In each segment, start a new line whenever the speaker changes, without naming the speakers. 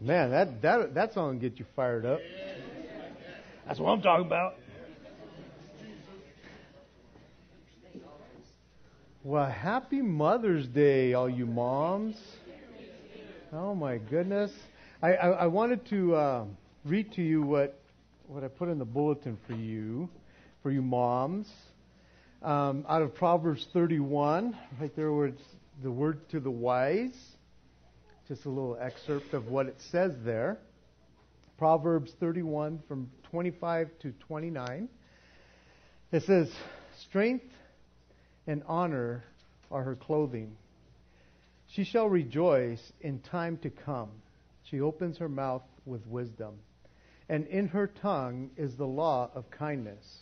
Man, that, that, that song gets you fired up. That's what I'm talking about. Well, happy Mother's Day, all you moms. Oh my goodness. I, I, I wanted to uh, read to you what, what I put in the bulletin for you, for you moms. Um, out of Proverbs 31, right there where it's the word to the wise. Just a little excerpt of what it says there. Proverbs 31 from 25 to 29. It says, Strength and honor are her clothing. She shall rejoice in time to come. She opens her mouth with wisdom, and in her tongue is the law of kindness.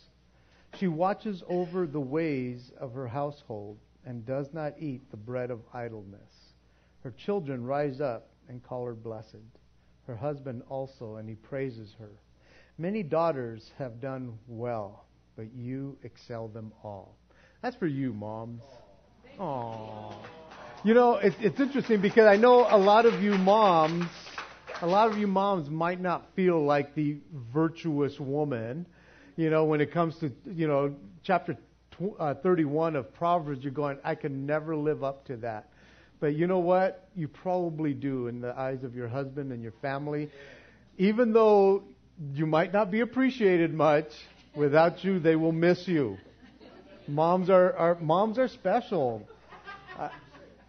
She watches over the ways of her household and does not eat the bread of idleness. Her children rise up and call her blessed. Her husband also, and he praises her. Many daughters have done well, but you excel them all. That's for you, moms. Aww. You know, it's, it's interesting because I know a lot of you moms, a lot of you moms might not feel like the virtuous woman. You know, when it comes to, you know, chapter tw- uh, 31 of Proverbs, you're going, I can never live up to that. But you know what? You probably do in the eyes of your husband and your family. Even though you might not be appreciated much, without you, they will miss you. Moms are, are moms are special. I,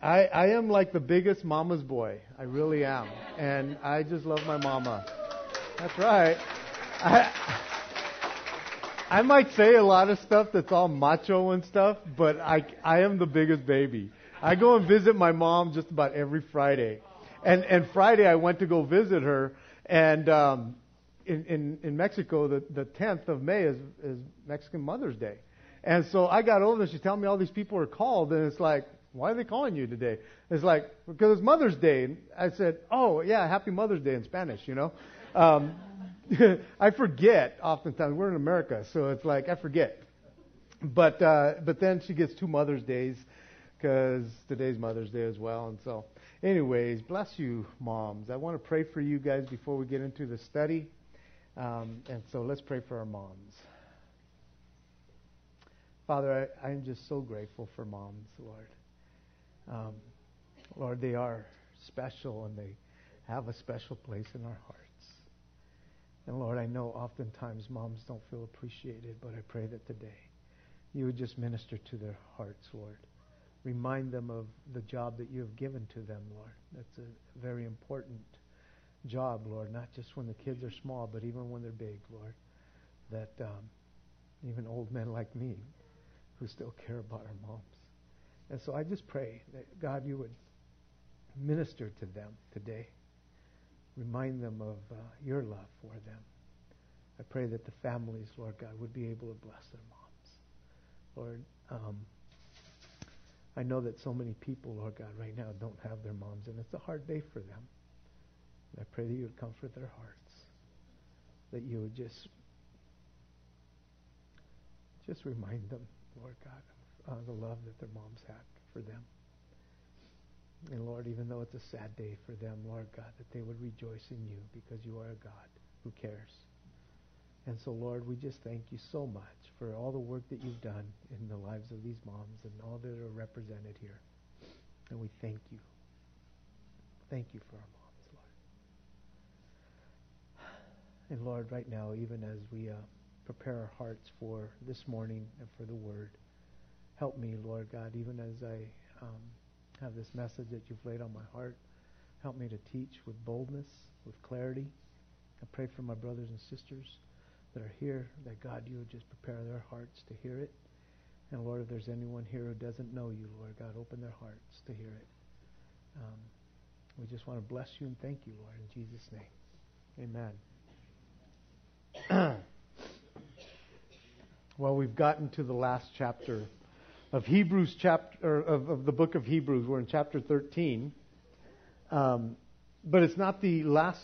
I, I am like the biggest mama's boy. I really am, and I just love my mama. That's right. I, I might say a lot of stuff that's all macho and stuff, but I, I am the biggest baby. I go and visit my mom just about every Friday, and and Friday I went to go visit her, and um, in in in Mexico the the 10th of May is is Mexican Mother's Day, and so I got over there. She's telling me all these people are called, and it's like, why are they calling you today? It's like, because it's Mother's Day. And I said, oh, yeah, Happy Mother's Day in Spanish, you know. Um, I forget oftentimes. We're in America, so it's like, I forget. But, uh, but then she gets two Mother's Days because today's Mother's Day as well. And so, anyways, bless you, moms. I want to pray for you guys before we get into the study. Um, and so let's pray for our moms. Father, I, I'm just so grateful for moms, Lord. Um, Lord, they are special and they have a special place in our hearts. And Lord, I know oftentimes moms don't feel appreciated, but I pray that today you would just minister to their hearts, Lord. Remind them of the job that you have given to them, Lord. That's a very important job, Lord, not just when the kids are small, but even when they're big, Lord. That um, even old men like me who still care about our moms. And so I just pray that God, you would minister to them today. Remind them of uh, your love for them. I pray that the families, Lord God, would be able to bless their moms. Lord, um, I know that so many people, Lord God, right now don't have their moms, and it's a hard day for them. And I pray that you would comfort their hearts, that you would just just remind them Lord God, of uh, the love that their moms had for them. And Lord, even though it's a sad day for them, Lord God, that they would rejoice in you because you are a God who cares. And so, Lord, we just thank you so much for all the work that you've done in the lives of these moms and all that are represented here. And we thank you. Thank you for our moms, Lord. And Lord, right now, even as we uh, prepare our hearts for this morning and for the word. Help me, Lord God, even as I um, have this message that you've laid on my heart. Help me to teach with boldness, with clarity. I pray for my brothers and sisters that are here, that God, you would just prepare their hearts to hear it. And Lord, if there's anyone here who doesn't know you, Lord God, open their hearts to hear it. Um, we just want to bless you and thank you, Lord, in Jesus' name. Amen. Well, we've gotten to the last chapter of Hebrews chapter of, of the book of Hebrews. We're in chapter 13, um, but it's not the last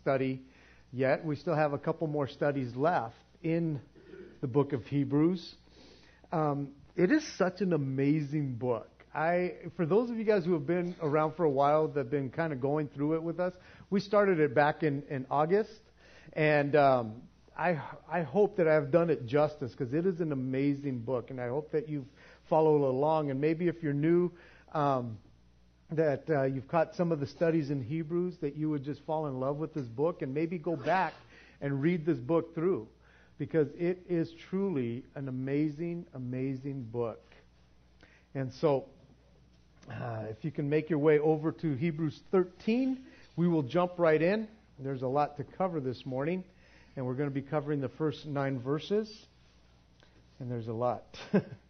study yet. We still have a couple more studies left in the book of Hebrews. Um, it is such an amazing book. I, for those of you guys who have been around for a while, that have been kind of going through it with us, we started it back in, in August, and um, I, I hope that I've done it justice because it is an amazing book, and I hope that you've followed along. And maybe if you're new, um, that uh, you've caught some of the studies in Hebrews, that you would just fall in love with this book and maybe go back and read this book through because it is truly an amazing, amazing book. And so, uh, if you can make your way over to Hebrews 13, we will jump right in. There's a lot to cover this morning, and we're going to be covering the first nine verses, and there's a lot.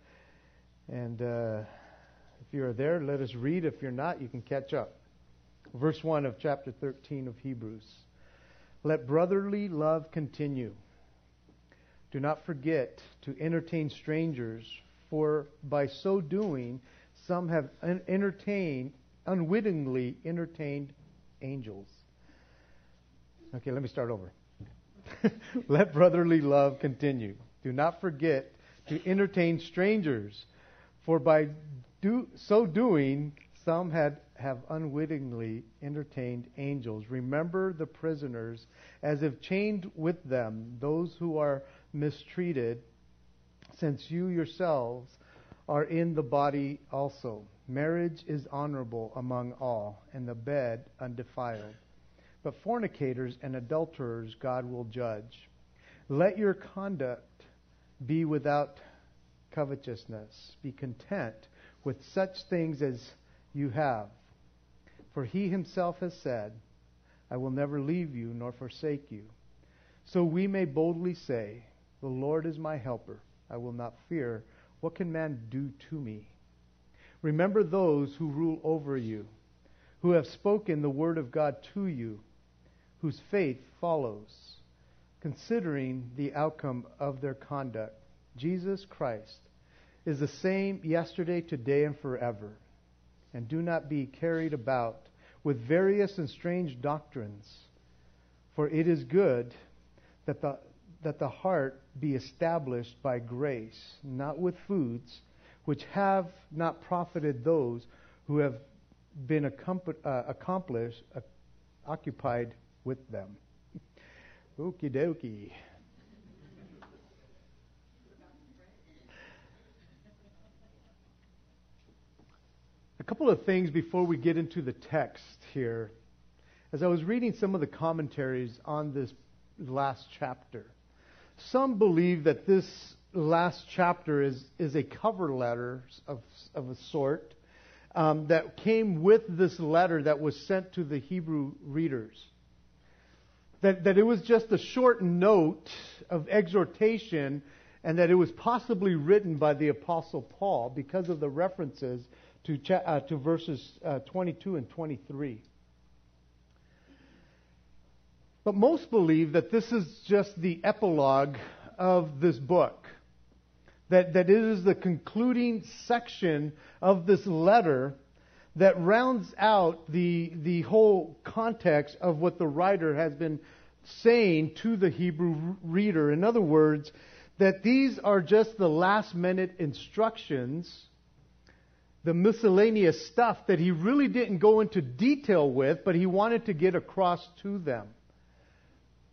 and uh, you are there, let us read. If you're not, you can catch up. Verse 1 of chapter 13 of Hebrews. Let brotherly love continue. Do not forget to entertain strangers, for by so doing, some have entertained, unwittingly entertained angels. Okay, let me start over. Let brotherly love continue. Do not forget to entertain strangers, for by do, so doing, some had have unwittingly entertained angels. Remember the prisoners as if chained with them, those who are mistreated, since you yourselves are in the body also. Marriage is honorable among all, and the bed undefiled. But fornicators and adulterers God will judge. Let your conduct be without covetousness. Be content with such things as you have. For he himself has said, I will never leave you nor forsake you. So we may boldly say, The Lord is my helper. I will not fear. What can man do to me? Remember those who rule over you, who have spoken the word of God to you whose faith follows, considering the outcome of their conduct. Jesus Christ is the same yesterday, today, and forever. And do not be carried about with various and strange doctrines, for it is good that the, that the heart be established by grace, not with foods which have not profited those who have been uh, accomplished, uh, occupied with them. Okie dokie. A couple of things before we get into the text here. As I was reading some of the commentaries on this last chapter, some believe that this last chapter is, is a cover letter of, of a sort um, that came with this letter that was sent to the Hebrew readers that, that it was just a short note of exhortation and that it was possibly written by the Apostle Paul because of the references to, uh, to verses uh, 22 and 23. But most believe that this is just the epilogue of this book. That, that it is the concluding section of this letter that rounds out the, the whole context of what the writer has been saying to the Hebrew reader. In other words, that these are just the last minute instructions, the miscellaneous stuff that he really didn't go into detail with, but he wanted to get across to them.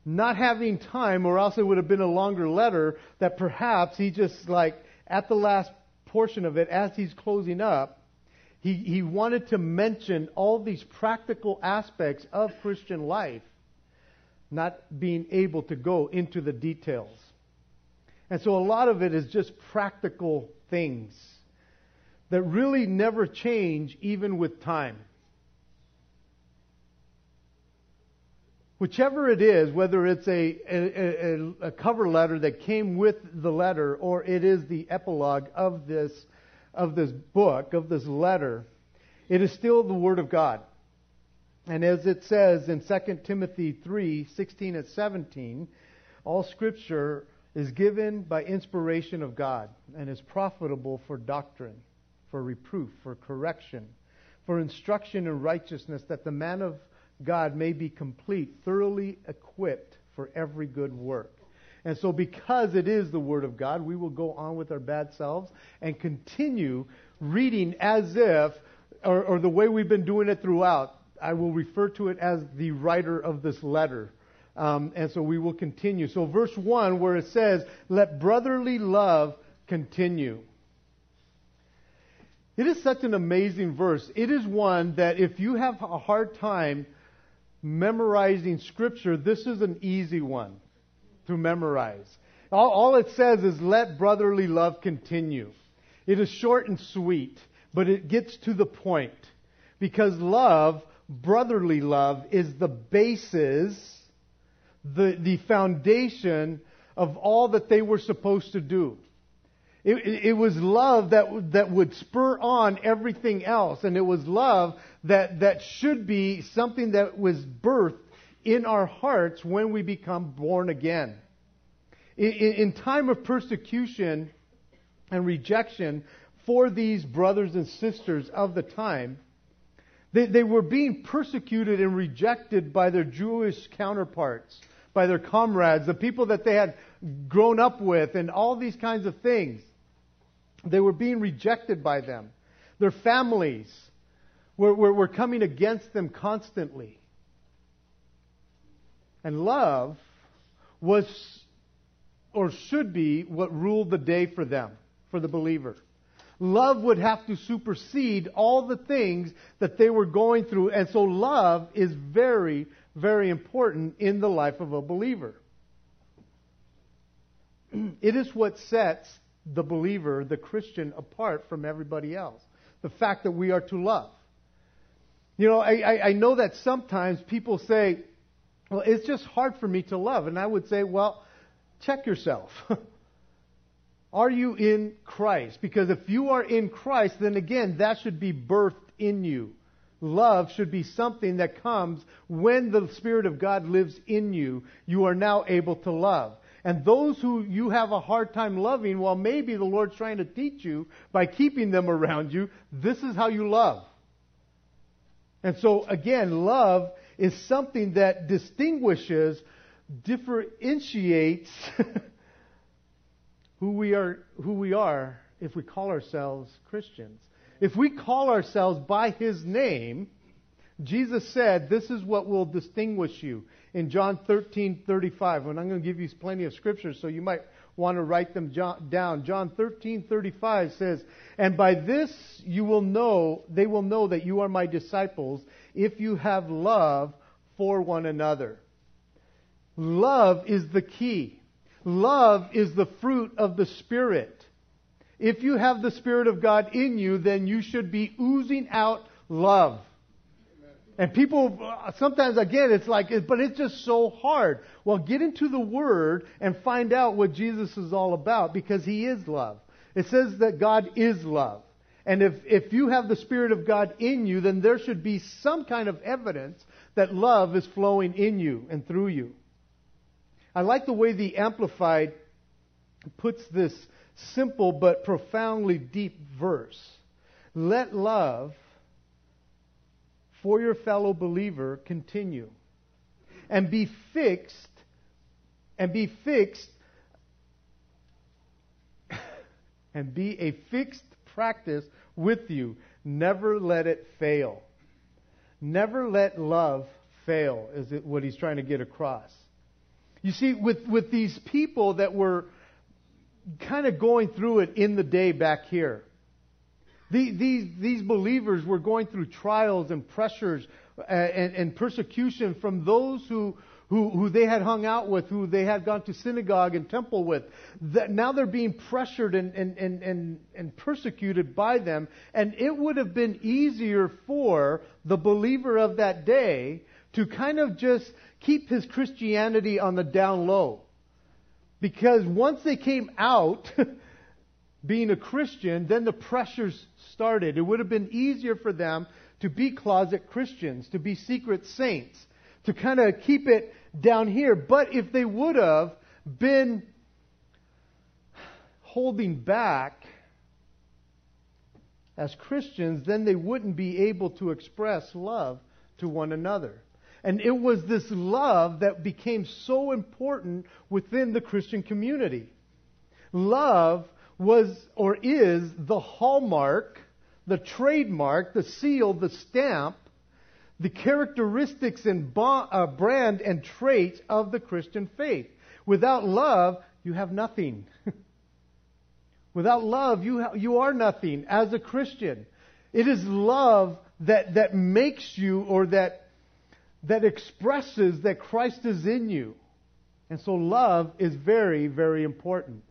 Not having time, or else it would have been a longer letter, that perhaps he just like, at the last portion of it, as he's closing up, he, he wanted to mention all these practical aspects of Christian life, not being able to go into the details. And so a lot of it is just practical things that really never change even with time. Whichever it is, whether it's a, a, a, cover letter that came with the letter or it is the epilogue of this of this book, of this letter, it is still the Word of God. And as it says in 2 Timothy 3 16 and 17, all Scripture is given by inspiration of God and is profitable for doctrine, for reproof, for correction, for instruction in righteousness, that the man of God may be complete, thoroughly equipped for every good work. And so, because it is the Word of God, we will go on with our bad selves and continue reading as if, or, or the way we've been doing it throughout, I will refer to it as the writer of this letter. Um, and so we will continue. So, verse 1, where it says, Let brotherly love continue. It is such an amazing verse. It is one that if you have a hard time memorizing Scripture, this is an easy one to memorize. All, all it says is, Let brotherly love continue. It is short and sweet, but it gets to the point. Because love, brotherly love, is the basis the, the foundation of all that they were supposed to do. It, it, was love that, that would spur on everything else, and it was love that, that should be something that was birthed in our hearts when we become born again. In, in time of persecution and rejection for these brothers and sisters of the time, they, they were being persecuted and rejected by their Jewish counterparts by their comrades, the people that they had grown up with, and all these kinds of things. They were being rejected by them. Their families were, were, were coming against them constantly. And love was or should be what ruled the day for them, for the believer. Love would have to supersede all the things that they were going through. And so love is very, very important in the life of a believer. It is what sets the believer, the Christian, apart from everybody else. The fact that we are to love. You know, I, I, I know that sometimes people say, well, it's just hard for me to love. And I would say, well, check yourself. are you in Christ? Because if you are in Christ, then again, that should be birthed in you love should be something that comes when the Spirit of God lives in you. You are now able to love. And those who you have a hard time loving, well, maybe the Lord's trying to teach you by keeping them around you, this is how you love. And so, again, love is something that distinguishes, differentiates who we are, who we are if we call ourselves Christians. If we call ourselves by his name, Jesus said, this is what will distinguish you. In John 13, 35, and I'm going to give you plenty of scriptures, so you might want to write them down. John 13, 35 says, And by this you will know, they will know that you are my disciples, if you have love for one another. Love is the key. Love is the fruit of the Spirit. If you have the Spirit of God in you, then you should be oozing out love. And people, sometimes again, it's like, but it's just so hard. Well, get into the Word and find out what Jesus is all about because He is love. It says that God is love. And if, if you have the Spirit of God in you, then there should be some kind of evidence that love is flowing in you and through you. I like the way the Amplified puts this simple but profoundly deep verse. Let love for your fellow believer continue. And be fixed, and be fixed, and be a fixed practice with you. Never let it fail. Never let love fail, is what he's trying to get across. You see, with, with these people that were kind of going through it in the day back here. These, these, these believers were going through trials and pressures uh, and, and, persecution from those who, who, who, they had hung out with, who they had gone to synagogue and temple with. That now they're being pressured and, and, and, and, and persecuted by them. And it would have been easier for the believer of that day to kind of just keep his Christianity on the down low because once they came out, being a Christian, then the pressures started. It would have been easier for them to be closet Christians, to be secret saints, to kind of keep it down here. But if they would have been holding back as Christians, then they wouldn't be able to express love to one another. And it was this love that became so important within the Christian community. Love was or is the hallmark the trademark, the seal, the stamp, the characteristics and bond, uh, brand and traits of the Christian faith. Without love, you have nothing. Without love, you, ha- you are nothing as a Christian. It is love that, that makes you or that, that expresses that Christ is in you. And so love is very, very important.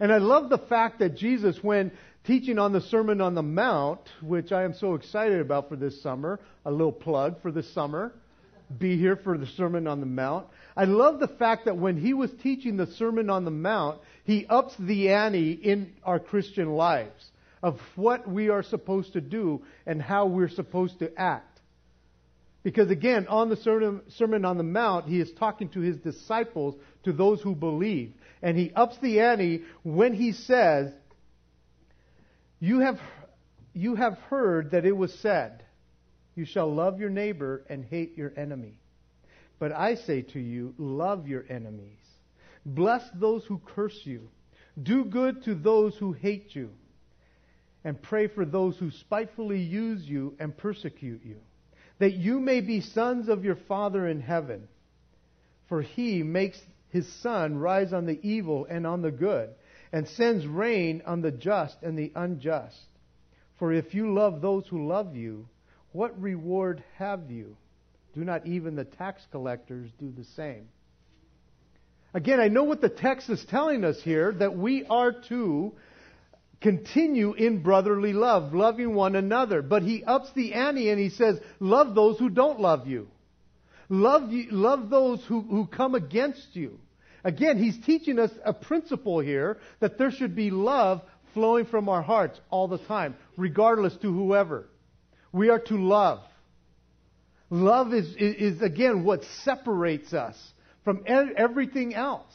And I love the fact that Jesus, when teaching on the Sermon on the Mount, which I am so excited about for this summer, a little plug for this summer, be here for the Sermon on the Mount. I love the fact that when he was teaching the Sermon on the Mount, he ups the ante in our Christian lives of what we are supposed to do and how we're supposed to act. Because again, on the Sermon on the Mount, he is talking to his disciples, to those who believe. And he ups the ante when he says, You have, you have heard that it was said, You shall love your neighbor and hate your enemy. But I say to you, love your enemies. Bless those who curse you. Do good to those who hate you. And pray for those who spitefully use you and persecute you, that you may be sons of your Father in heaven. For he makes his sun rise on the evil and on the good, and sends rain on the just and the unjust. For if you love those who love you, what reward have you? Do not even the tax collectors do the same? Again, I know what the text is telling us here that we are to continue in brotherly love, loving one another. But he ups the ante and he says, Love those who don't love you. Love, you, love those who, who come against you. Again, he's teaching us a principle here that there should be love flowing from our hearts all the time, regardless to whoever. We are to love. Love is, is, is again, what separates us from everything else.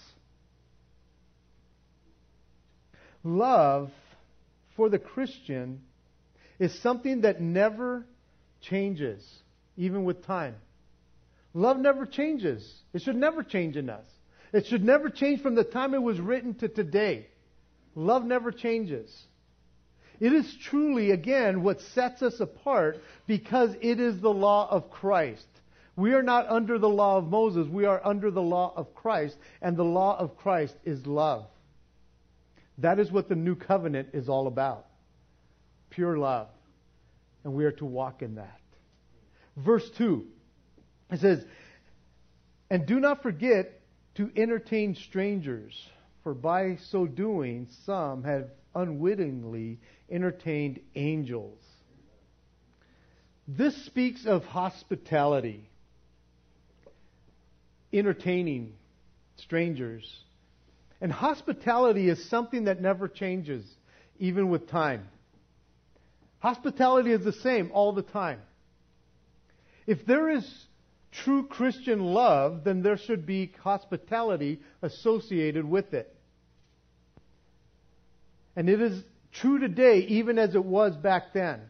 Love for the Christian is something that never changes, even with time. Love never changes. It should never change in us. It should never change from the time it was written to today. Love never changes. It is truly, again, what sets us apart because it is the law of Christ. We are not under the law of Moses. We are under the law of Christ, and the law of Christ is love. That is what the new covenant is all about pure love. And we are to walk in that. Verse 2 it says, And do not forget to entertain strangers, for by so doing, some have unwittingly entertained angels. This speaks of hospitality, entertaining strangers. And hospitality is something that never changes, even with time. Hospitality is the same all the time. If there is true Christian love, then there should be hospitality associated with it. And it is true today, even as it was back then.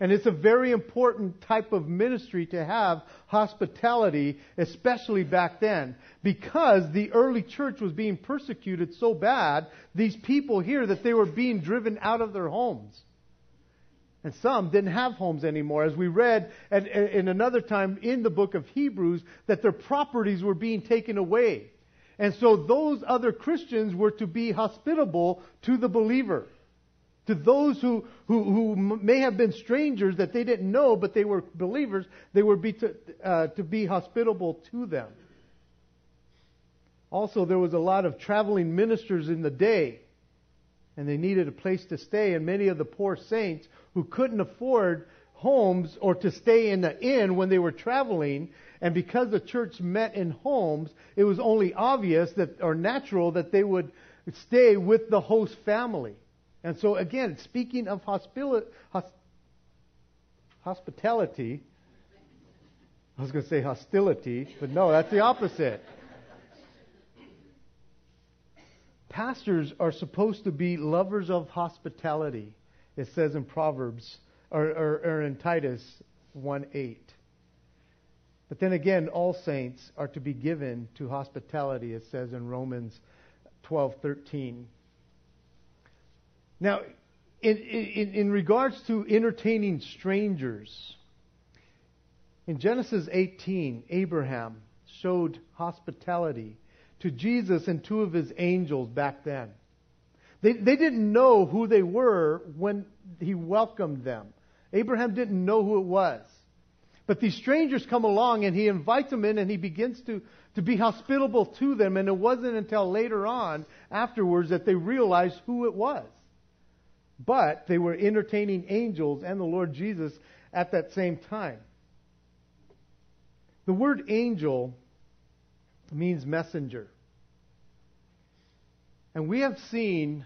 And it's a very important type of ministry to have hospitality, especially back then, because the early church was being persecuted so bad, these people here, that they were being driven out of their homes. And some didn't have homes anymore. As we read at, in another time in the book of Hebrews, that their properties were being taken away. And so those other Christians were to be hospitable to the believer. To those who, who, who may have been strangers that they didn't know, but they were believers, they were be to, uh, to be hospitable to them. Also, there was a lot of traveling ministers in the day, and they needed a place to stay, and many of the poor saints who couldn't afford homes or to stay in the inn when they were traveling, and because the church met in homes, it was only obvious that or natural that they would stay with the host family. And so again, speaking of hospili- hos- hospitality, I was going to say hostility, but no, that's the opposite. Pastors are supposed to be lovers of hospitality. It says in Proverbs or, or, or in Titus 1 8. But then again, all saints are to be given to hospitality, it says in Romans 12:13. Now, in, in, in regards to entertaining strangers, in Genesis 18, Abraham showed hospitality to Jesus and two of his angels back then. They, they didn't know who they were when he welcomed them. Abraham didn't know who it was. But these strangers come along and he invites them in and he begins to, to be hospitable to them. And it wasn't until later on, afterwards, that they realized who it was. But they were entertaining angels and the Lord Jesus at that same time. The word angel means messenger. And we have seen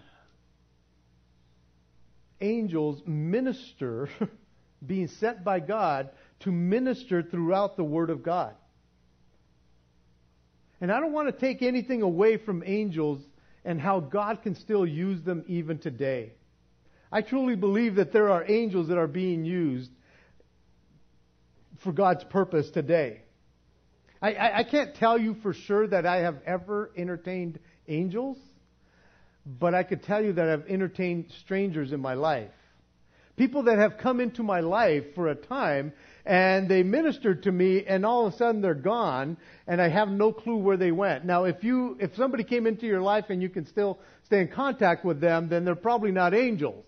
angels minister, being sent by God to minister throughout the Word of God. And I don't want to take anything away from angels and how God can still use them even today. I truly believe that there are angels that are being used for God's purpose today. I, I, I can't tell you for sure that I have ever entertained angels, but I could tell you that I've entertained strangers in my life. People that have come into my life for a time and they ministered to me and all of a sudden they're gone and I have no clue where they went. Now if you, if somebody came into your life and you can still stay in contact with them, then they're probably not angels.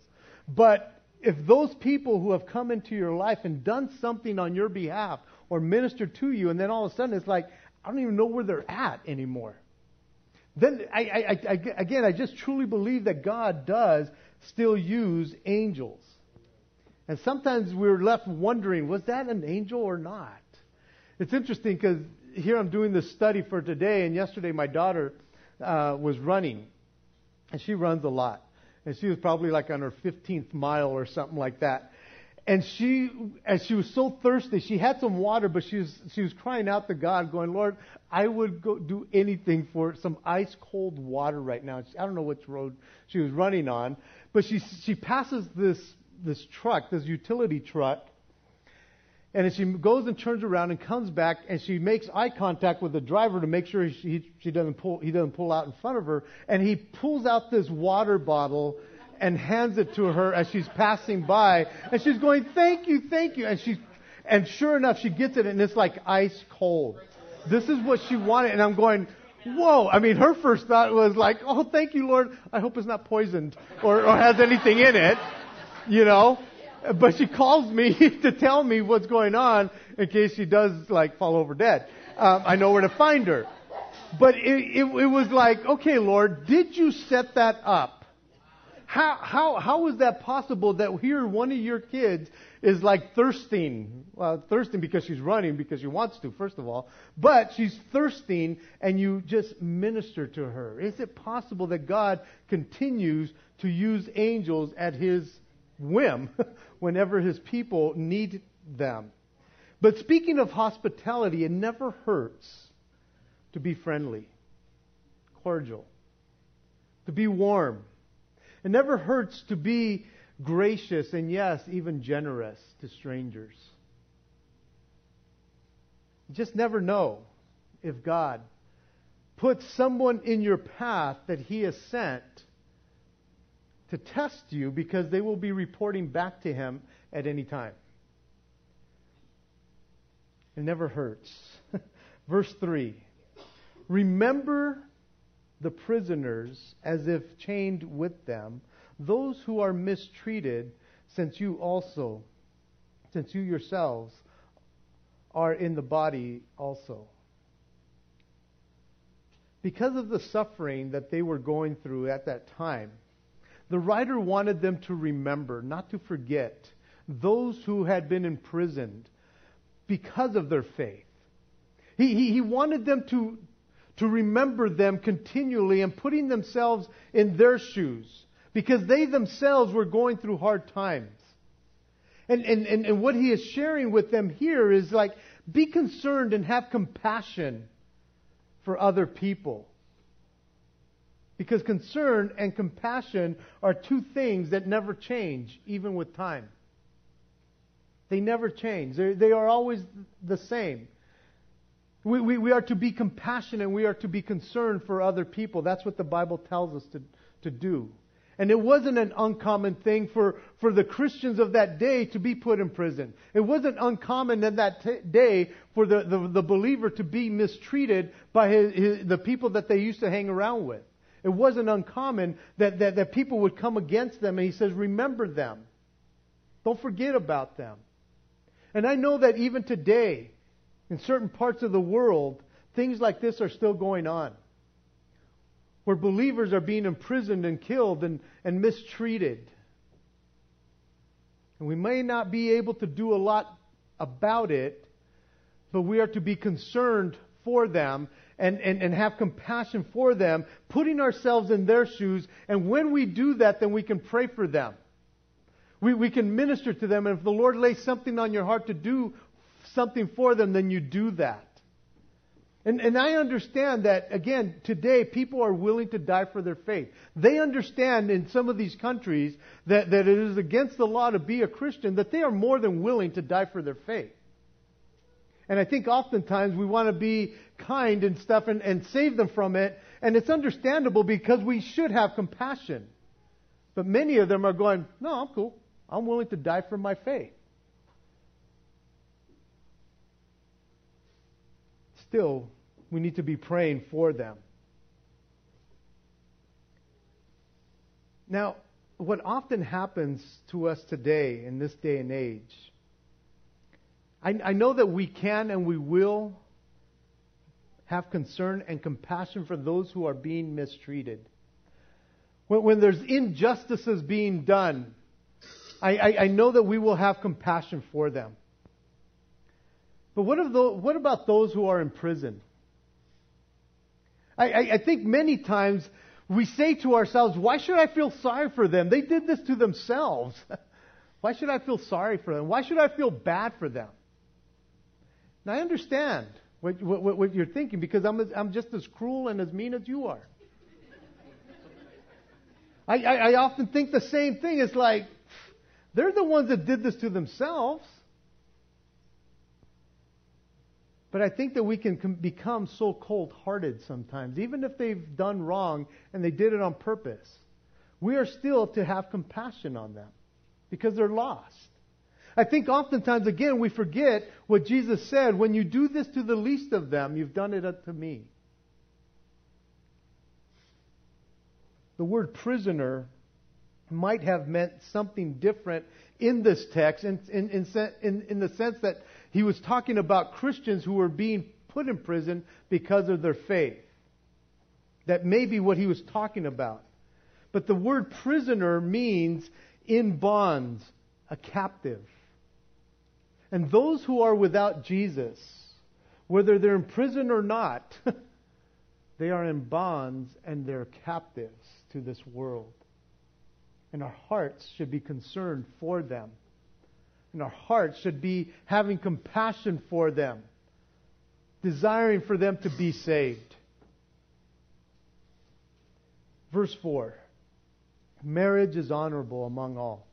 But if those people who have come into your life and done something on your behalf or ministered to you and then all of a sudden it's like, I don't even know where they're at anymore. Then I, I, I, again, I just truly believe that God does still use angels. And sometimes we're left wondering, was that an angel or not? It's interesting because here I'm doing this study for today, and yesterday my daughter uh, was running, and she runs a lot. And she was probably like on her 15th mile or something like that. And she, as she was so thirsty, she had some water, but she was, she was crying out to God, going, Lord, I would go do anything for some ice cold water right now. I don't know which road she was running on, but she, she passes this this truck, this utility truck, and she goes and turns around and comes back and she makes eye contact with the driver to make sure she, she doesn't pull, he doesn't pull out in front of her. And he pulls out this water bottle and hands it to her as she's passing by. And she's going, thank you, thank you. And she's, and sure enough, she gets it and it's like ice cold. This is what she wanted. And I'm going, whoa. I mean, her first thought was like, oh, thank you, Lord. I hope it's not poisoned or, or has anything in it you know. But she calls me to tell me what's going on in case she does like fall over dead. Um, I know where to find her. But it, it, it was like, okay, Lord, did you set that up? How, how, how is that possible that here one of your kids is like thirsting? Well, thirsting because she's running because she wants to, first of all. But she's thirsting and you just minister to her. Is it possible that God continues to use angels at his whim whenever his people need them. But speaking of hospitality, it never hurts to be friendly, cordial, to be warm. It never hurts to be gracious and, yes, even generous to strangers. You just never know if God puts someone in your path that He has sent to test you because they will be reporting back to him at any time. It never hurts. Verse 3 Remember the prisoners as if chained with them, those who are mistreated, since you also, since you yourselves are in the body also. Because of the suffering that they were going through at that time, the writer wanted them to remember, not to forget, those who had been imprisoned because of their faith. He, he, he wanted them to, to remember them continually and putting themselves in their shoes because they themselves were going through hard times. And, and, and, and what he is sharing with them here is like, be concerned and have compassion for other people. Because concern and compassion are two things that never change, even with time. They never change. They're, they are always the same. We, we, we are to be compassionate we are to be concerned for other people. That's what the Bible tells us to, to do. And it wasn't an uncommon thing for, for the Christians of that day to be put in prison. It wasn't uncommon in that t- day for the, the, the, believer to be mistreated by his, his, the people that they used to hang around with. It wasn't uncommon that, that, that people would come against them, and he says, Remember them. Don't forget about them. And I know that even today, in certain parts of the world, things like this are still going on where believers are being imprisoned and killed and, and mistreated. And we may not be able to do a lot about it, but we are to be concerned for them and, and, and have compassion for them, putting ourselves in their shoes. And when we do that, then we can pray for them. We, we can minister to them. And if the Lord lays something on your heart to do something for them, then you do that. And, and I understand that, again, today people are willing to die for their faith. They understand in some of these countries that, that it is against the law to be a Christian, that they are more than willing to die for their faith. And I think oftentimes we want to be kind and stuff and, and save them from it. And it's understandable because we should have compassion. But many of them are going, no, I'm cool. I'm willing to die for my faith. Still, we need to be praying for them. Now, what often happens to us today in this day and age, I, I, know that we can and we will have concern and compassion for those who are being mistreated. When, when there's injustices being done, I, I, I know that we will have compassion for them. But what, the, what about those who are in prison? I, I, I think many times we say to ourselves, why should I feel sorry for them? They did this to themselves. why should I feel sorry for them? Why should I feel bad for them? Now I understand what, what, what you're thinking because I'm, I'm just as cruel and as mean as you are. I, I, I often think the same thing. It's like, they're the ones that did this to themselves. But I think that we can become so cold hearted sometimes, even if they've done wrong and they did it on purpose. We are still to have compassion on them because they're lost. I think oftentimes, again, we forget what Jesus said when you do this to the least of them, you've done it unto me. The word prisoner might have meant something different in this text in, in, in, in, the sense that he was talking about Christians who were being put in prison because of their faith. That may be what he was talking about. But the word prisoner means in bonds, a captive. And those who are without Jesus, whether they're in prison or not, they are in bonds and they're captives to this world. And our hearts should be concerned for them our hearts should be having compassion for them, desiring for them to be saved. Verse 4 Marriage is honorable among all,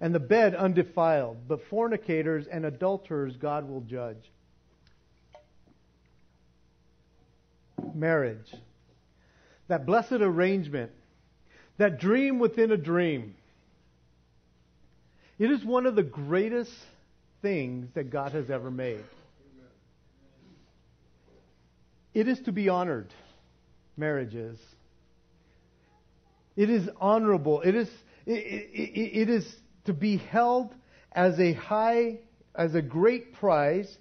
and the bed undefiled, but fornicators and adulterers God will judge. Marriage, that blessed arrangement, that dream within a dream it is one of the greatest things that God has ever made. It is to be honored, marriages. It is honorable. It is, it, it, it is to be held as a high, as a great prize,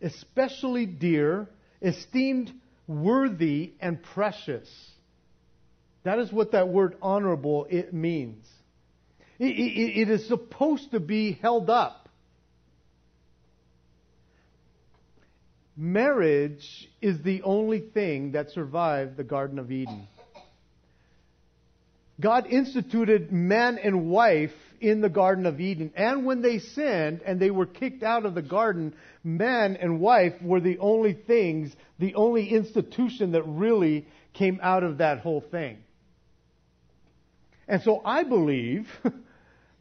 especially dear, esteemed worthy and precious. That is what that word honorable it means it is supposed to be held up. Marriage is the only thing that survived the Garden of Eden. God instituted man and wife in the Garden of Eden. And when they sinned and they were kicked out of the garden, man and wife were the only things, the only institution that really came out of that whole thing. And so I believe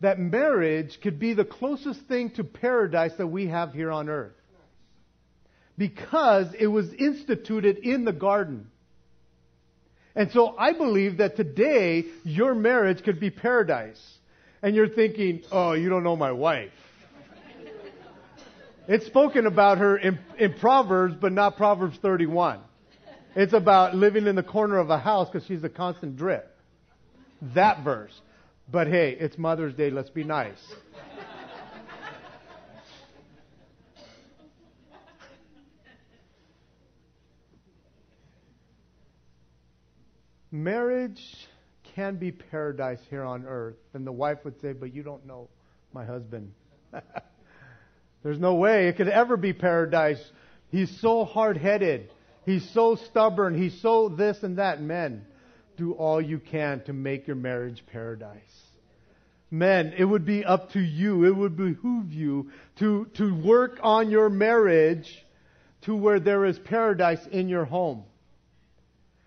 that marriage could be the closest thing to paradise that we have here on earth. Because it was instituted in the garden. And so I believe that today your marriage could be paradise. And you're thinking, oh, you don't know my wife. It's spoken about her in, in Proverbs, but not Proverbs 31. It's about living in the corner of a house because she's a constant drip. That verse. But hey, it's Mother's Day. Let's be nice. Marriage can be paradise here on earth. And the wife would say, But you don't know my husband. There's no way it could ever be paradise. He's so hard headed. He's so stubborn. He's so this and that. Men, do all you can to make your marriage paradise. Men, it would be up to you. It would behoove you to, to work on your marriage to where there is paradise in your home.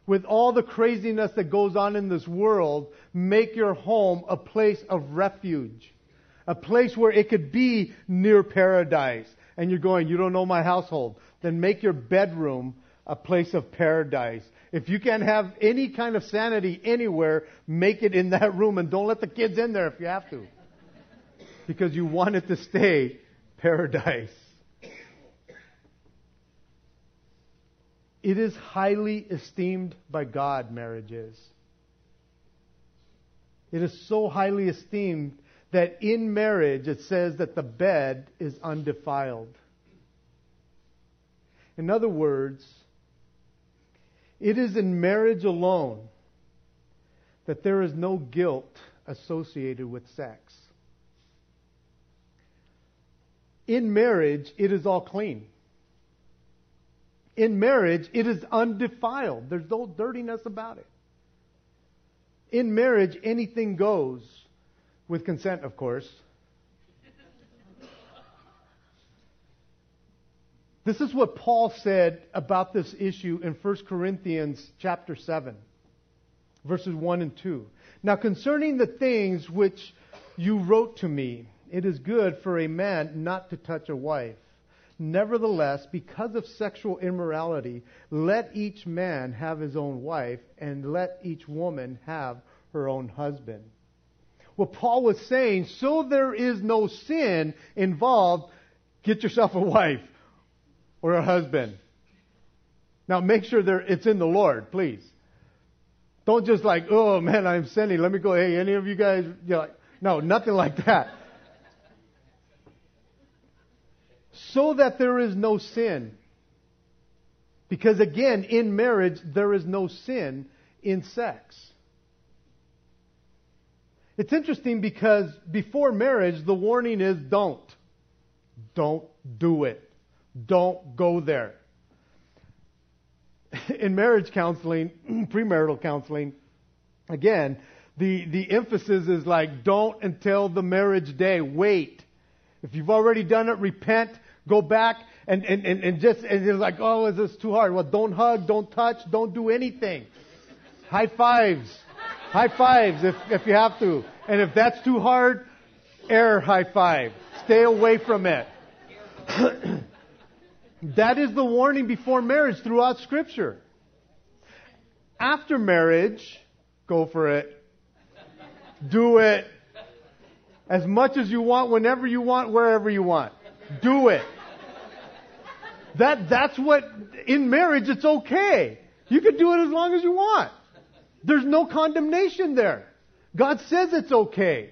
With all the craziness that goes on in this world, make your home a place of refuge a place where it could be near paradise. And you're going, you don't know my household. Then make your bedroom a place of paradise. If you can't have any kind of sanity anywhere, make it in that room and don't let the kids in there if you have to. Because you want it to stay paradise. It is highly esteemed by God, marriage is. It is so highly esteemed that in marriage it says that the bed is undefiled. In other words, it is in marriage alone that there is no guilt associated with sex. In marriage, it is all clean. In marriage, it is undefiled. There's no dirtiness about it. In marriage, anything goes with consent, of course. This is what Paul said about this issue in 1 Corinthians chapter 7, verses 1 and 2. Now, concerning the things which you wrote to me, it is good for a man not to touch a wife. Nevertheless, because of sexual immorality, let each man have his own wife, and let each woman have her own husband what Paul was saying, so there is no sin involved, get yourself a wife or a husband. Now make sure it's in the Lord, please. Don't just like, oh man, I'm sinning. Let me go. Hey, any of you guys? You know, no, nothing like that. So that there is no sin. Because again, in marriage, there is no sin in sex. It's interesting because before marriage, the warning is don't. Don't do it. Don't go there. In marriage counseling, premarital counseling, again, the, the emphasis is like don't until the marriage day. Wait. If you've already done it, repent, go back, and, and, and, and just, and it's like, oh, is this too hard? Well, don't hug, don't touch, don't do anything. High fives. High fives if, if you have to. And if that's too hard, air high five. Stay away from it. that is the warning before marriage throughout Scripture. After marriage, go for it. Do it. As much as you want, whenever you want, wherever you want. Do it. That, that's what, in marriage, it's okay. You can do it as long as you want. There's no condemnation there. God says it's okay.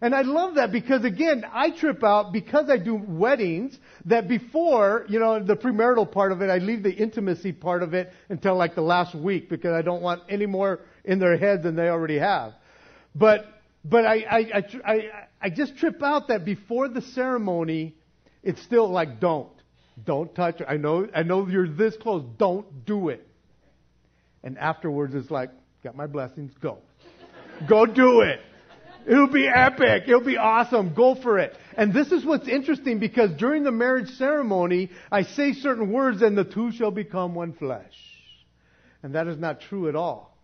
And I love that because again, I trip out because I do weddings that before, you know, the premarital part of it, I leave the intimacy part of it until like the last week because I don't want any more in their heads than they already have. But, but I, I, I, I, I just trip out that before the ceremony, it's still like don't. Don't touch. I know, I know you're this close. Don't do it. And afterwards it's like, Got my blessings. Go. Go do it. It'll be epic. It'll be awesome. Go for it. And this is what's interesting because during the marriage ceremony, I say certain words and the two shall become one flesh. And that is not true at all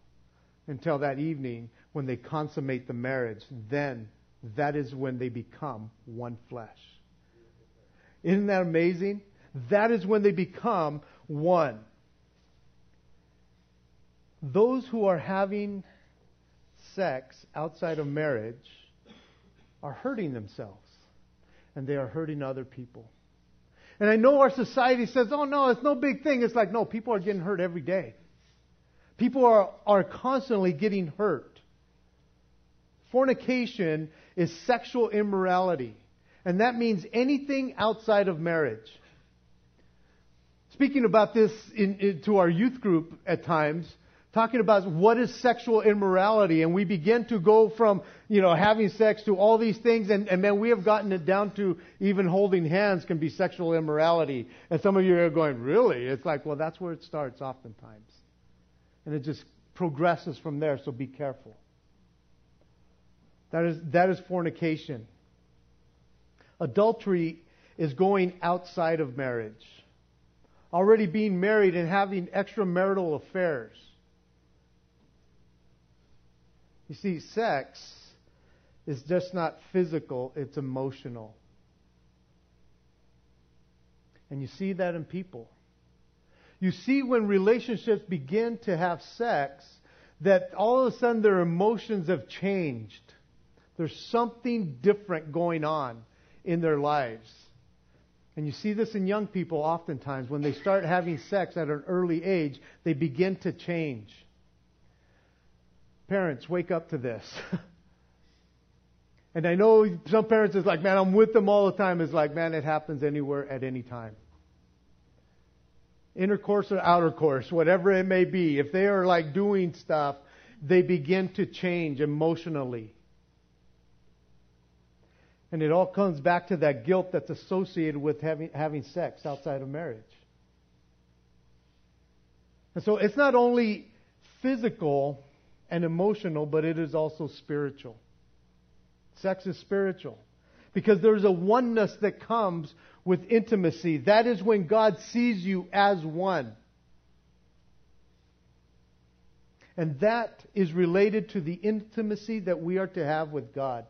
until that evening when they consummate the marriage. Then that is when they become one flesh. Isn't that amazing? That is when they become one. those who are having sex outside of marriage are hurting themselves and they are hurting other people. And I know our society says, oh no, it's no big thing. It's like, no, people are getting hurt every day. People are, are constantly getting hurt. Fornication is sexual immorality. And that means anything outside of marriage. Speaking about this in, in, to our youth group at times, talking about what is sexual immorality, and we begin to go from, you know, having sex to all these things, and, and man, we have gotten it down to even holding hands can be sexual immorality. And some of you are going, really? It's like, well, that's where it starts oftentimes. And it just progresses from there, so be careful. That is, that is fornication. Adultery is going outside of marriage. Already being married and having extramarital affairs. You see, sex is just not physical, it's emotional. And you see that in people. You see when relationships begin to have sex that all of a sudden their emotions have changed. There's something different going on in their lives. And you see this in young people oftentimes. When they start having sex at an early age, they begin to change. Parents, wake up to this. and I know some parents is like, man, I'm with them all the time. It's like, man, it happens anywhere at any time. Intercourse or outer course, whatever it may be. If they are like doing stuff, they begin to change emotionally. And it all comes back to that guilt that's associated with having, having sex outside of marriage. And so it's not only physical and emotional, but it is also spiritual. Sex is spiritual. Because there's a oneness that comes with intimacy. That is when God sees you as one. And that is related to the intimacy that we are to have with God.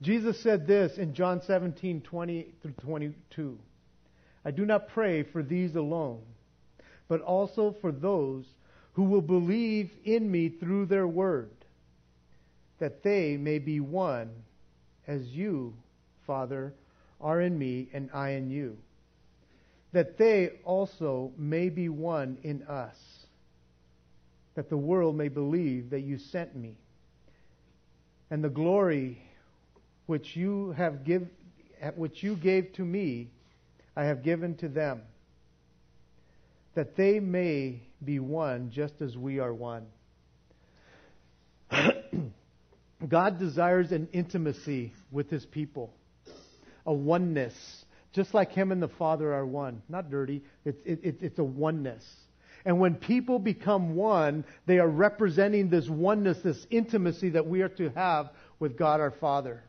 Jesus said this in John 17, 20 through 22. I do not pray for these alone, but also for those who will believe in me through their word, that they may be one as you, Father, are in me and I in you, that they also may be one in us, that the world may believe that you sent me. And the glory which you have give, which you gave to me, I have given to them, that they may be one just as we are one. God desires an intimacy with his people, a oneness, just like him and the Father are one. Not dirty, it's, it, it's a oneness. And when people become one, they are representing this oneness, this intimacy that we are to have with God our Father.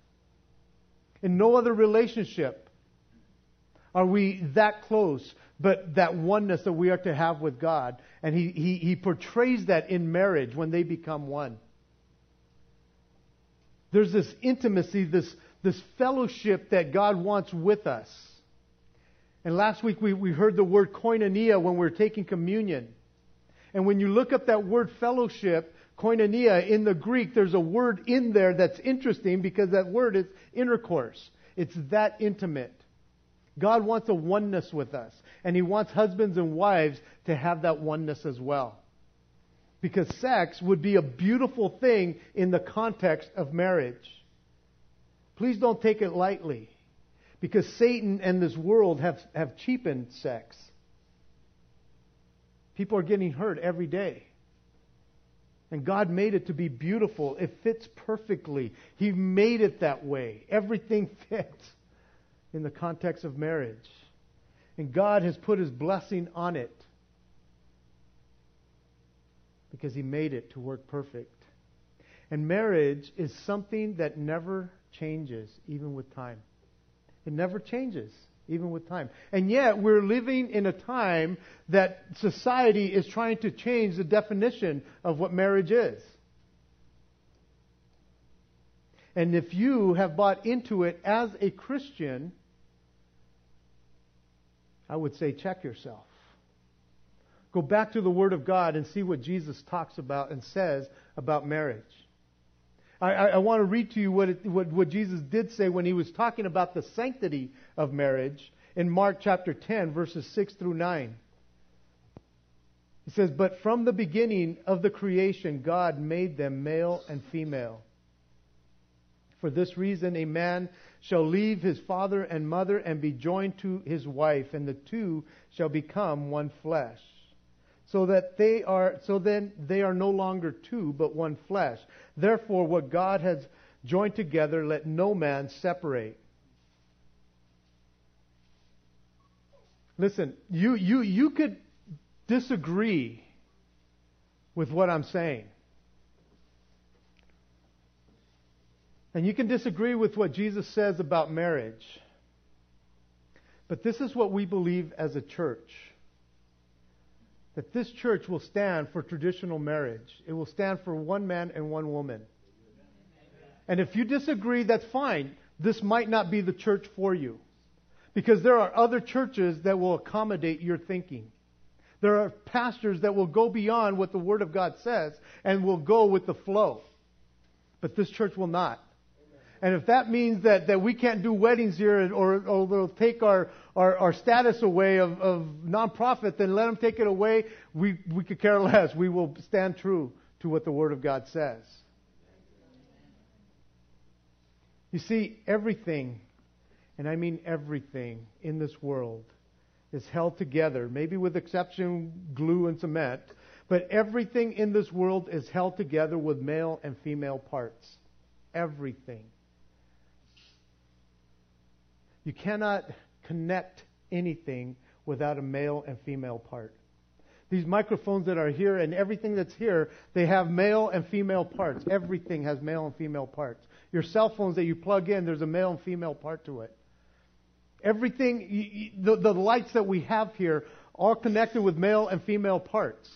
In no other relationship are we that close, but that oneness that we are to have with God. And he, he, he portrays that in marriage when they become one. There's this intimacy, this, this fellowship that God wants with us. And last week we, we heard the word koinonia when we're taking communion. And when you look up that word fellowship, koinonia in the Greek, there's a word in there that's interesting because that word is intercourse. It's that intimate. God wants a oneness with us, and He wants husbands and wives to have that oneness as well. Because sex would be a beautiful thing in the context of marriage. Please don't take it lightly, because Satan and this world have, have cheapened sex. People are getting hurt every day. And God made it to be beautiful. It fits perfectly. He made it that way. Everything fits in the context of marriage. And God has put His blessing on it because He made it to work perfect. And marriage is something that never changes, even with time. It never changes even with time. And yet, we're living in a time that society is trying to change the definition of what marriage is. And if you have bought into it as a Christian, I would say check yourself. Go back to the Word of God and see what Jesus talks about and says about marriage. I, I, I want to read to you what, it, what, what Jesus did say when he was talking about the sanctity of marriage in Mark chapter 10, verses 6 through 9. He says, But from the beginning of the creation, God made them male and female. For this reason, a man shall leave his father and mother and be joined to his wife, and the two shall become one flesh. So that they are, so then they are no longer two, but one flesh. Therefore, what God has joined together, let no man separate. Listen, you, you, you could disagree with what I'm saying. And you can disagree with what Jesus says about marriage. But this is what we believe as a church. That this church will stand for traditional marriage. It will stand for one man and one woman. And if you disagree, that's fine. This might not be the church for you. Because there are other churches that will accommodate your thinking. There are pastors that will go beyond what the Word of God says and will go with the flow. But this church will not. And if that means that, that we can't do weddings here or, or they'll take our, our, our status away of, of nonprofit, then let them take it away. We, we could care less. We will stand true to what the Word of God says. You see, everything and I mean everything in this world, is held together, maybe with exception glue and cement, but everything in this world is held together with male and female parts. Everything. You cannot connect anything without a male and female part. These microphones that are here and everything that's here, they have male and female parts. Everything has male and female parts. Your cell phones that you plug in, there's a male and female part to it. Everything, the, the lights that we have here are connected with male and female parts.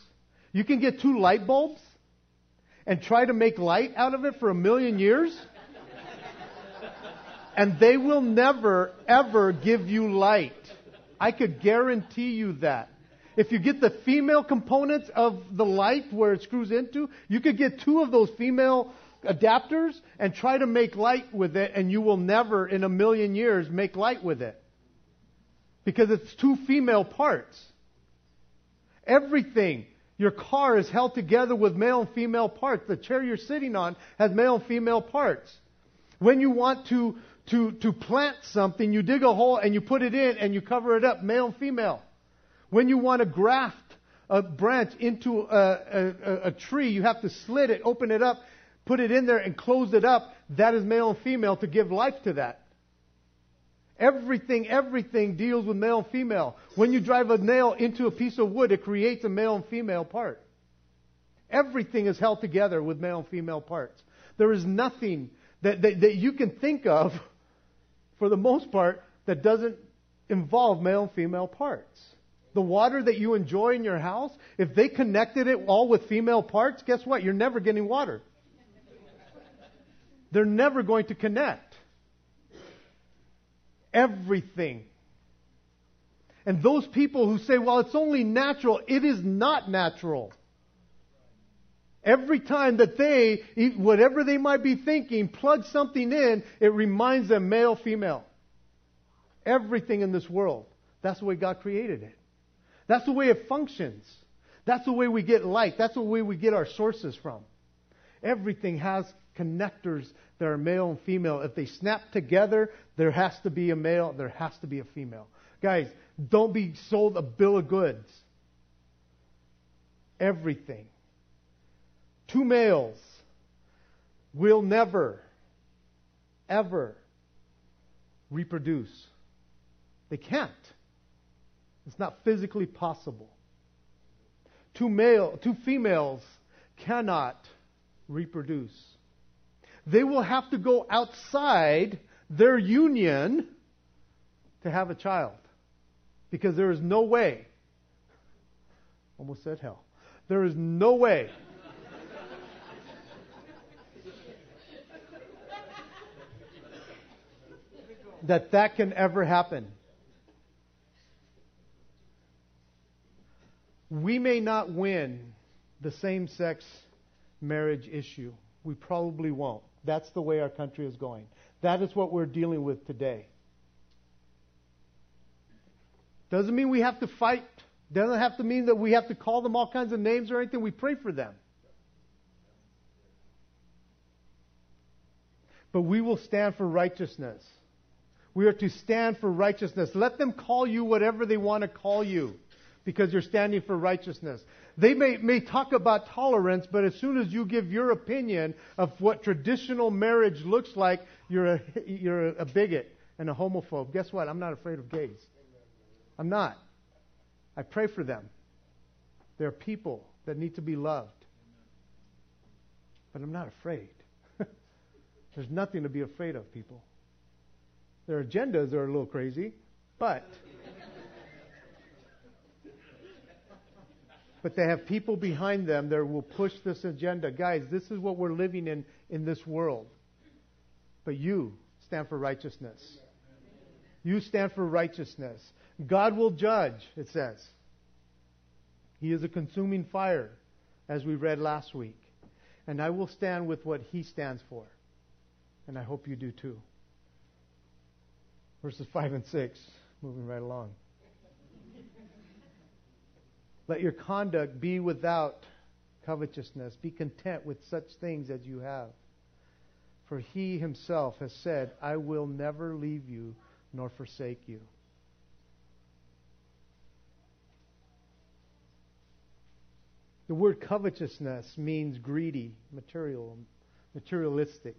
You can get two light bulbs and try to make light out of it for a million years. And they will never, ever give you light. I could guarantee you that. If you get the female components of the light where it screws into, you could get two of those female adapters and try to make light with it, and you will never in a million years make light with it. Because it's two female parts. Everything. Your car is held together with male and female parts. The chair you're sitting on has male and female parts. When you want to, to, to plant something, you dig a hole and you put it in and you cover it up, male and female. When you want to graft a branch into a, a, a, tree, you have to slit it, open it up, put it in there and close it up, that is male and female to give life to that. Everything, everything deals with male and female. When you drive a nail into a piece of wood, it creates a male and female part. Everything is held together with male and female parts. There is nothing that, that, that you can think of, for the most part, that doesn't involve male and female parts. The water that you enjoy in your house, if they connected it all with female parts, guess what? You're never getting water. They're never going to connect. Everything. And those people who say, well, it's only natural, it is not natural. Every time that they, whatever they might be thinking, plug something in, it reminds them male, female. Everything in this world. That's the way God created it. That's the way it functions. That's the way we get light. That's the way we get our sources from. Everything has connectors that are male and female. If they snap together, there has to be a male, there has to be a female. Guys, don't be sold a bill of goods. Everything. Two males will never, ever reproduce. They can't. It's not physically possible. Two male, two females cannot reproduce. They will have to go outside their union to have a child. Because there is no way, almost said hell, there is no way that that can ever happen. we may not win the same sex marriage issue. We probably won't. That's the way our country is going. That is what we're dealing with today. Doesn't mean we have to fight. Doesn't have to mean that we have to call them all kinds of names or anything. We pray for them. But we will stand for righteousness. We are to stand for righteousness. Let them call you whatever they want to call you because you're standing for righteousness. They may, may talk about tolerance, but as soon as you give your opinion of what traditional marriage looks like, you're a, you're a bigot and a homophobe. Guess what? I'm not afraid of gays. I'm not. I pray for them. They're people that need to be loved. But I'm not afraid. There's nothing to be afraid of, people. Their agendas are a little crazy, but but they have people behind them that will push this agenda. Guys, this is what we're living in in this world. But you stand for righteousness. You stand for righteousness. God will judge, it says. He is a consuming fire, as we read last week. And I will stand with what he stands for. And I hope you do too. Verses 5 and 6, moving right along. Let your conduct be without covetousness. Be content with such things as you have. For he himself has said, I will never leave you nor forsake you. The word covetousness means greedy, material, materialistic.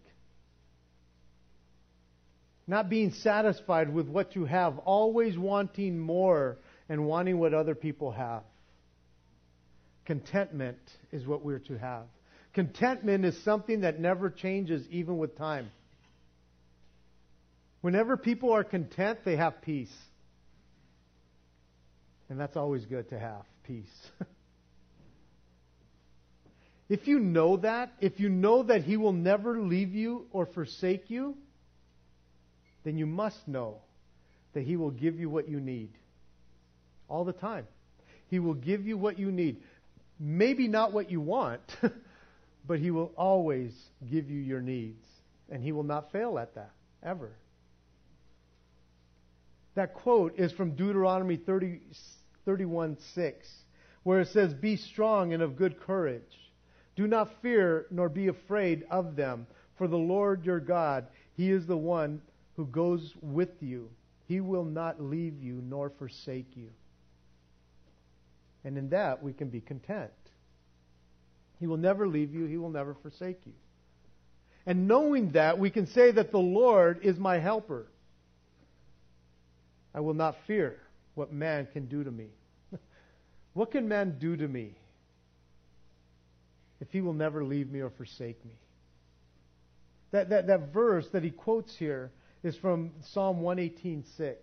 Not being satisfied with what you have, always wanting more and wanting what other people have. Contentment is what we're to have. Contentment is something that never changes even with time. Whenever people are content, they have peace. And that's always good to have peace. if you know that, if you know that He will never leave you or forsake you, then you must know that He will give you what you need. All the time. He will give you what you need. Maybe not what you want, but He will always give you your needs. And He will not fail at that, ever. That quote is from Deuteronomy 30, 31 6, where it says, Be strong and of good courage. Do not fear nor be afraid of them, for the Lord your God, He is the one who goes with you. He will not leave you nor forsake you. And in that, we can be content. He will never leave you, He will never forsake you. And knowing that, we can say that the Lord is my helper. I will not fear what man can do to me. what can man do to me if he will never leave me or forsake me? That, that, that verse that he quotes here is from Psalm 118.6.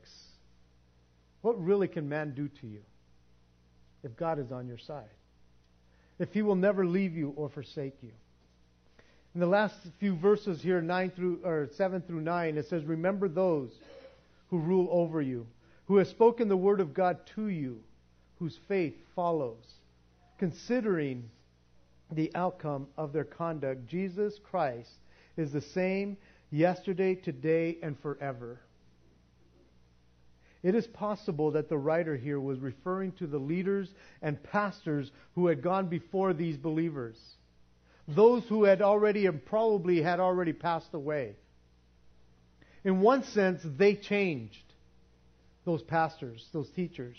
What really can man do to you if God is on your side? If he will never leave you or forsake you? In the last few verses here, nine through or seven through nine, it says, "Remember those who rule over you, who have spoken the word of God to you, whose faith follows, considering the outcome of their conduct. Jesus Christ is the same yesterday, today, and forever. It is possible that the writer here was referring to the leaders and pastors who had gone before these believers, those who had already and probably had already passed away. In one sense, they changed, those pastors, those teachers.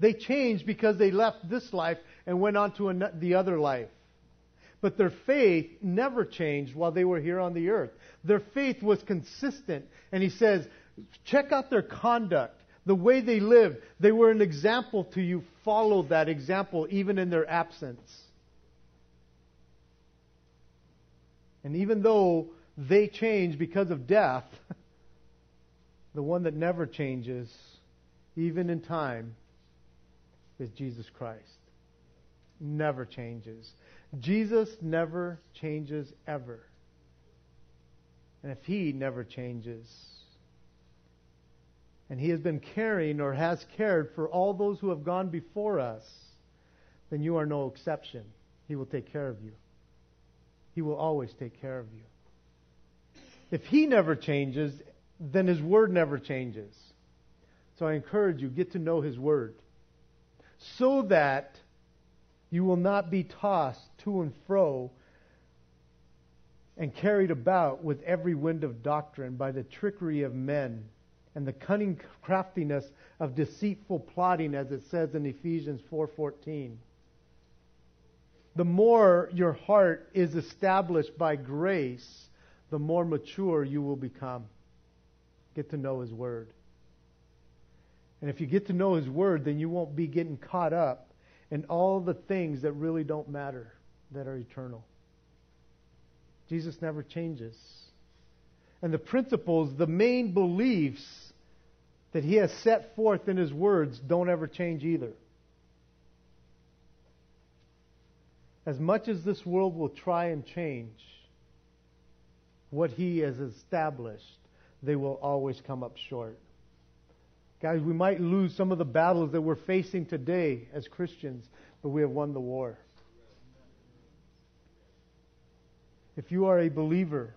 They changed because they left this life and went on to the other life. But their faith never changed while they were here on the earth. Their faith was consistent. And he says, check out their conduct, the way they lived. They were an example to you. Follow that example even in their absence. And even though they change because of death, the one that never changes, even in time, is Jesus Christ. Never changes. Jesus never changes ever. And if He never changes, and He has been caring or has cared for all those who have gone before us, then you are no exception. He will take care of you. He will always take care of you. If He never changes, then His Word never changes. So I encourage you, get to know His Word so that you will not be tossed to and fro and carried about with every wind of doctrine by the trickery of men and the cunning craftiness of deceitful plotting as it says in Ephesians 4:14 the more your heart is established by grace the more mature you will become. Get to know his word. And if you get to know his word then you won't be getting caught up in all the things that really don't matter that are eternal Jesus never changes and the principles the main beliefs that he has set forth in his words don't ever change either. As much as this world will try and change what he has established, they will always come up short. Guys, we might lose some of the battles that we're facing today as Christians, but we have won the war. If you are a believer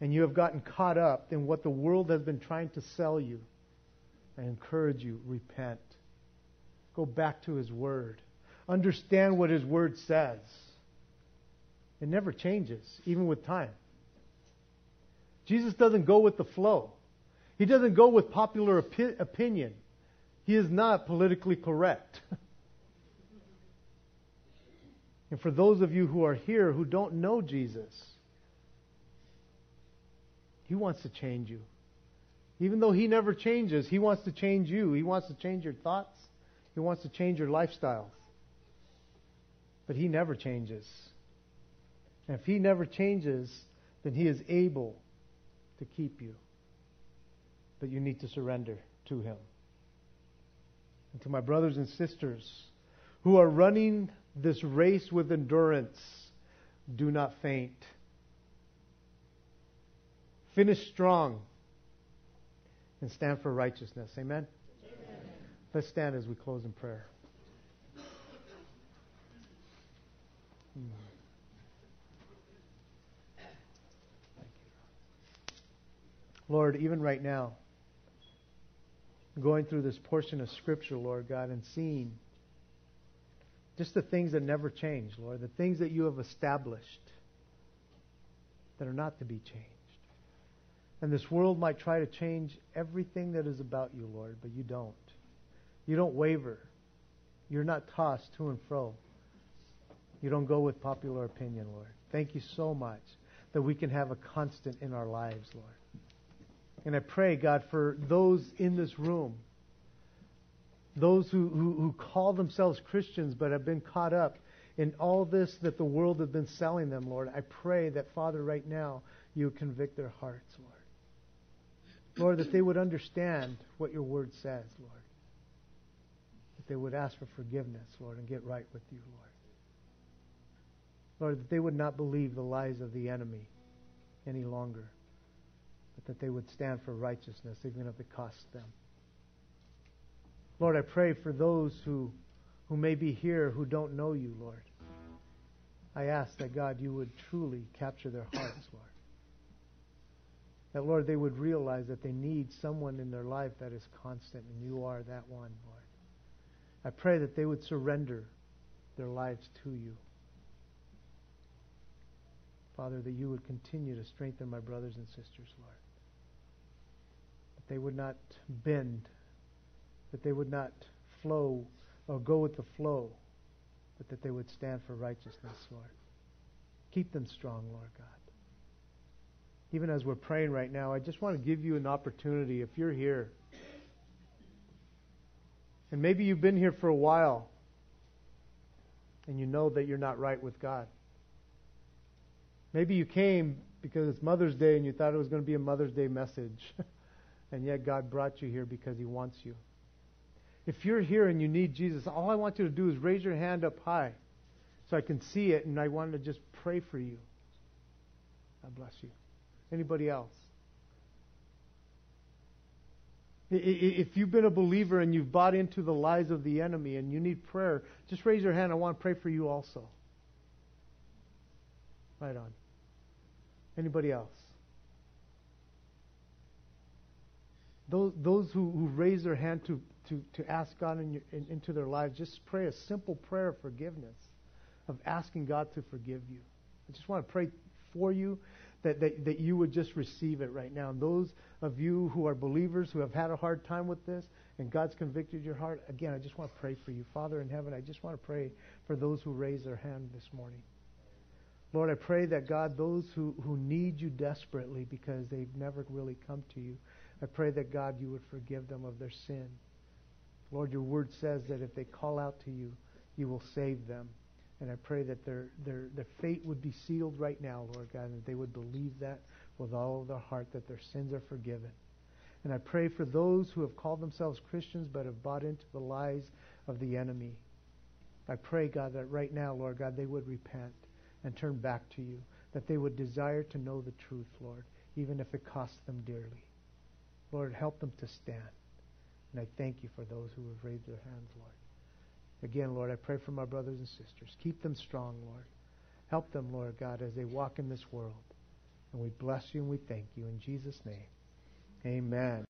and you have gotten caught up in what the world has been trying to sell you, I encourage you, repent. Go back to His Word. Understand what His Word says. It never changes, even with time. Jesus doesn't go with the flow. He doesn't go with popular opi- opinion. He is not politically correct. and for those of you who are here who don't know Jesus, He wants to change you. Even though He never changes, He wants to change you. He wants to change your thoughts. He wants to change your lifestyles. But He never changes. And if He never changes, then He is able to keep you. But you need to surrender to Him. And to my brothers and sisters who are running this race with endurance, do not faint. Finish strong and stand for righteousness. Amen? Amen? Let's stand as we close in prayer. Lord, even right now, going through this portion of Scripture, Lord God, and seeing just the things that never change, Lord, the things that you have established that are not to be changed. And this world might try to change everything that is about you, Lord, but you don't. You don't waver. You're not tossed to and fro. You don't go with popular opinion, Lord. Thank you so much that we can have a constant in our lives, Lord. And I pray, God, for those in this room, those who, who, who call themselves Christians but have been caught up in all this that the world has been selling them, Lord, I pray that, Father, right now, you convict their hearts, Lord. Lord, that they would understand what your word says, Lord. That they would ask for forgiveness, Lord, and get right with you, Lord. Lord, that they would not believe the lies of the enemy any longer, but that they would stand for righteousness, even if it costs them. Lord, I pray for those who, who may be here who don't know you, Lord. I ask that, God, you would truly capture their hearts, Lord. That, Lord, they would realize that they need someone in their life that is constant, and you are that one, Lord. I pray that they would surrender their lives to you. Father, that you would continue to strengthen my brothers and sisters, Lord. They would not bend, that they would not flow or go with the flow, but that they would stand for righteousness, Lord. Keep them strong, Lord God even as we're praying right now, I just want to give you an opportunity if you're here. And maybe you've been here for a while and you know that you're not right with God. Maybe you came because it's Mother's Day and you thought it was going to be a Mother's Day message. and yet God brought you here because He wants you. If you're here and you need Jesus, all I want you to do is raise your hand up high so I can see it and I want to just pray for you. God bless you. Anybody else? If you've been a believer and you've bought into the lies of the enemy and you need prayer, just raise your hand. I want to pray for you also. Right on. Anybody else? Those, those who, who raise their hand to, to, to ask God in your, in, into their lives, just pray a simple prayer of forgiveness, of asking God to forgive you. I just want to pray for you that, that, that you would just receive it right now. And those of you who are believers who have had a hard time with this and God's convicted your heart, again, I just want to pray for you. Father in heaven, I just want to pray for those who raise their hand this morning. Lord, I pray that God, those who, who need you desperately because they've never really come to you, I pray that God, you would forgive them of their sin. Lord, your word says that if they call out to you, you will save them. And I pray that their, their, their fate would be sealed right now, Lord God, and that they would believe that with all of their heart, that their sins are forgiven. And I pray for those who have called themselves Christians but have bought into the lies of the enemy. I pray, God, that right now, Lord God, they would repent and turn back to you, that they would desire to know the truth, Lord, even if it costs them dearly. Lord, help them to stand. And I thank you for those who have raised their hands, Lord. Again, Lord, I pray for my brothers and sisters. Keep them strong, Lord. Help them, Lord God, as they walk in this world. And we bless you and we thank you in Jesus' name. Amen.